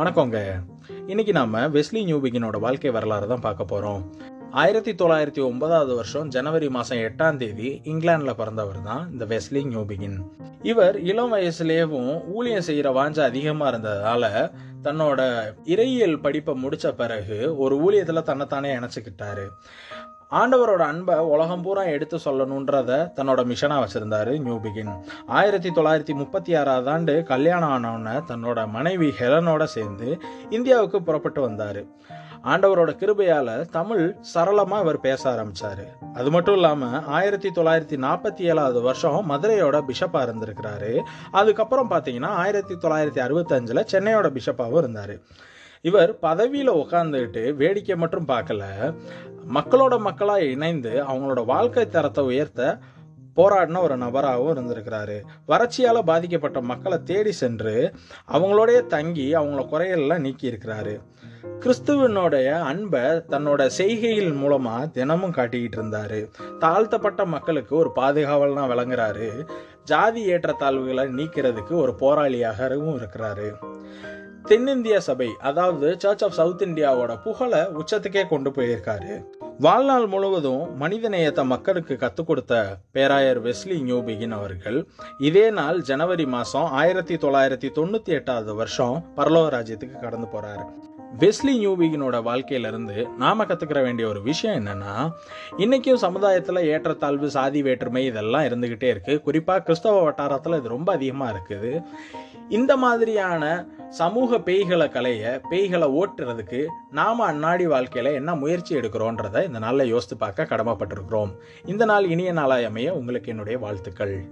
வணக்கங்க. இன்னைக்கு நாம வெஸ்லி நியூபிகினோட வாழ்க்கை வரலாறு தான் பார்க்க போறோம். ஆயிரத்தி தொள்ளாயிரத்தி ஒன்பதாவது வருஷம் ஜனவரி மாதம் எட்டாம் தேதி இங்கிலாந்தில் பிறந்தவர் தான் இந்த வெஸ்லி நியூபிகின் இவர் இளம் வயசுலேயும் ஊழியம் செய்கிற வாஞ்சை அதிகமாக இருந்ததால தன்னோட இறையியல் படிப்பை முடிச்ச பிறகு ஒரு ஊழியத்தில் தன்னைத்தானே இணைச்சிக்கிட்டாரு. ஆண்டவரோட அன்பை உலகம் பூரா எடுத்து சொல்லணுன்றத தன்னோட மிஷனாக வச்சுருந்தாரு நியூ பிகின். ஆயிரத்தி தொள்ளாயிரத்தி முப்பத்தி ஆறாவது ஆண்டு கல்யாணம் ஆனவுடனே தன்னோட மனைவி ஹெலனோட சேர்ந்து இந்தியாவுக்கு புறப்பட்டு வந்தார். ஆண்டவரோட கிருபையால் தமிழ் சரளமாக இவர் பேச ஆரம்பித்தார் அது மட்டும் இல்லாமல் ஆயிரத்தி தொள்ளாயிரத்தி நாற்பத்தி ஏழாவது வருஷம் மதுரையோட பிஷப்பாக இருந்திருக்கிறாரு. அதுக்கப்புறம் பார்த்தீங்கன்னா ஆயிரத்தி தொள்ளாயிரத்தி அறுபத்தஞ்சில் சென்னையோட பிஷப்பாகவும் இருந்தார். இவர் பதவியில் உட்காந்துக்கிட்டு வேடிக்கை மட்டும் பார்க்கல. மக்களோட மக்களாக இணைந்து அவங்களோட வாழ்க்கை தரத்தை உயர்த்த போராடின ஒரு நபராகவும் இருந்திருக்கிறாரு. வறட்சியால் பாதிக்கப்பட்ட மக்களை தேடி சென்று அவங்களோடைய தங்கி அவங்கள குறையெல்லாம் நீக்கி இருக்கிறாரு கிறிஸ்துவனுடைய அன்பை தன்னோட செய்கையில் மூலமாக தினமும் காட்டிக்கிட்டு இருந்தாரு. தாழ்த்தப்பட்ட மக்களுக்கு ஒரு பாதுகாவலாக விளங்குறாரு. ஜாதி ஏற்றத்தாழ்வுகளை நீக்கிறதுக்கு ஒரு போராளியாகவும் இருக்கிறாரு. தென்னிந்திய சபை அதாவது சர்ச் ஆஃப் சவுத் இந்தியாவோட புகழை உச்சத்துக்கே கொண்டு போயிருக்காரு. வாழ்நாள் முழுவதும் மனிதநேயத்தை மக்களுக்கு கற்றுக் கொடுத்த பேராயர் வெஸ்லி நியூபிகின் அவர்கள் இதே நாள் ஜனவரி மாதம் ஆயிரத்தி தொள்ளாயிரத்தி தொண்ணூற்றி எட்டாவது வருஷம் பரலோக ராஜ்யத்துக்கு கடந்து போறாரு. வெஸ்லி நியூபிகினோட வாழ்க்கையிலிருந்து நாம கத்துக்கிற வேண்டிய ஒரு விஷயம் என்னன்னா இன்னைக்கும் சமுதாயத்தில் ஏற்றத்தாழ்வு சாதி வேற்றுமை இதெல்லாம் இருந்துகிட்டே இருக்கு. குறிப்பாக கிறிஸ்தவ வட்டாரத்தில் இது ரொம்ப அதிகமாக இருக்குது. இந்த மாதிரியான சமூக பேய்களை கலைய பேய்களை ஓட்டுறதுக்கு நாம அன்னாடி வாழ்க்கையில என்ன முயற்சி எடுக்கிறோன்றத இந்த நாளில் யோசித்து பார்க்க கடமைப்பட்டிருக்கிறோம். இந்த நாள் இனிய நாளாய் அமைய உங்களுக்கு என்னுடைய வாழ்த்துக்கள்.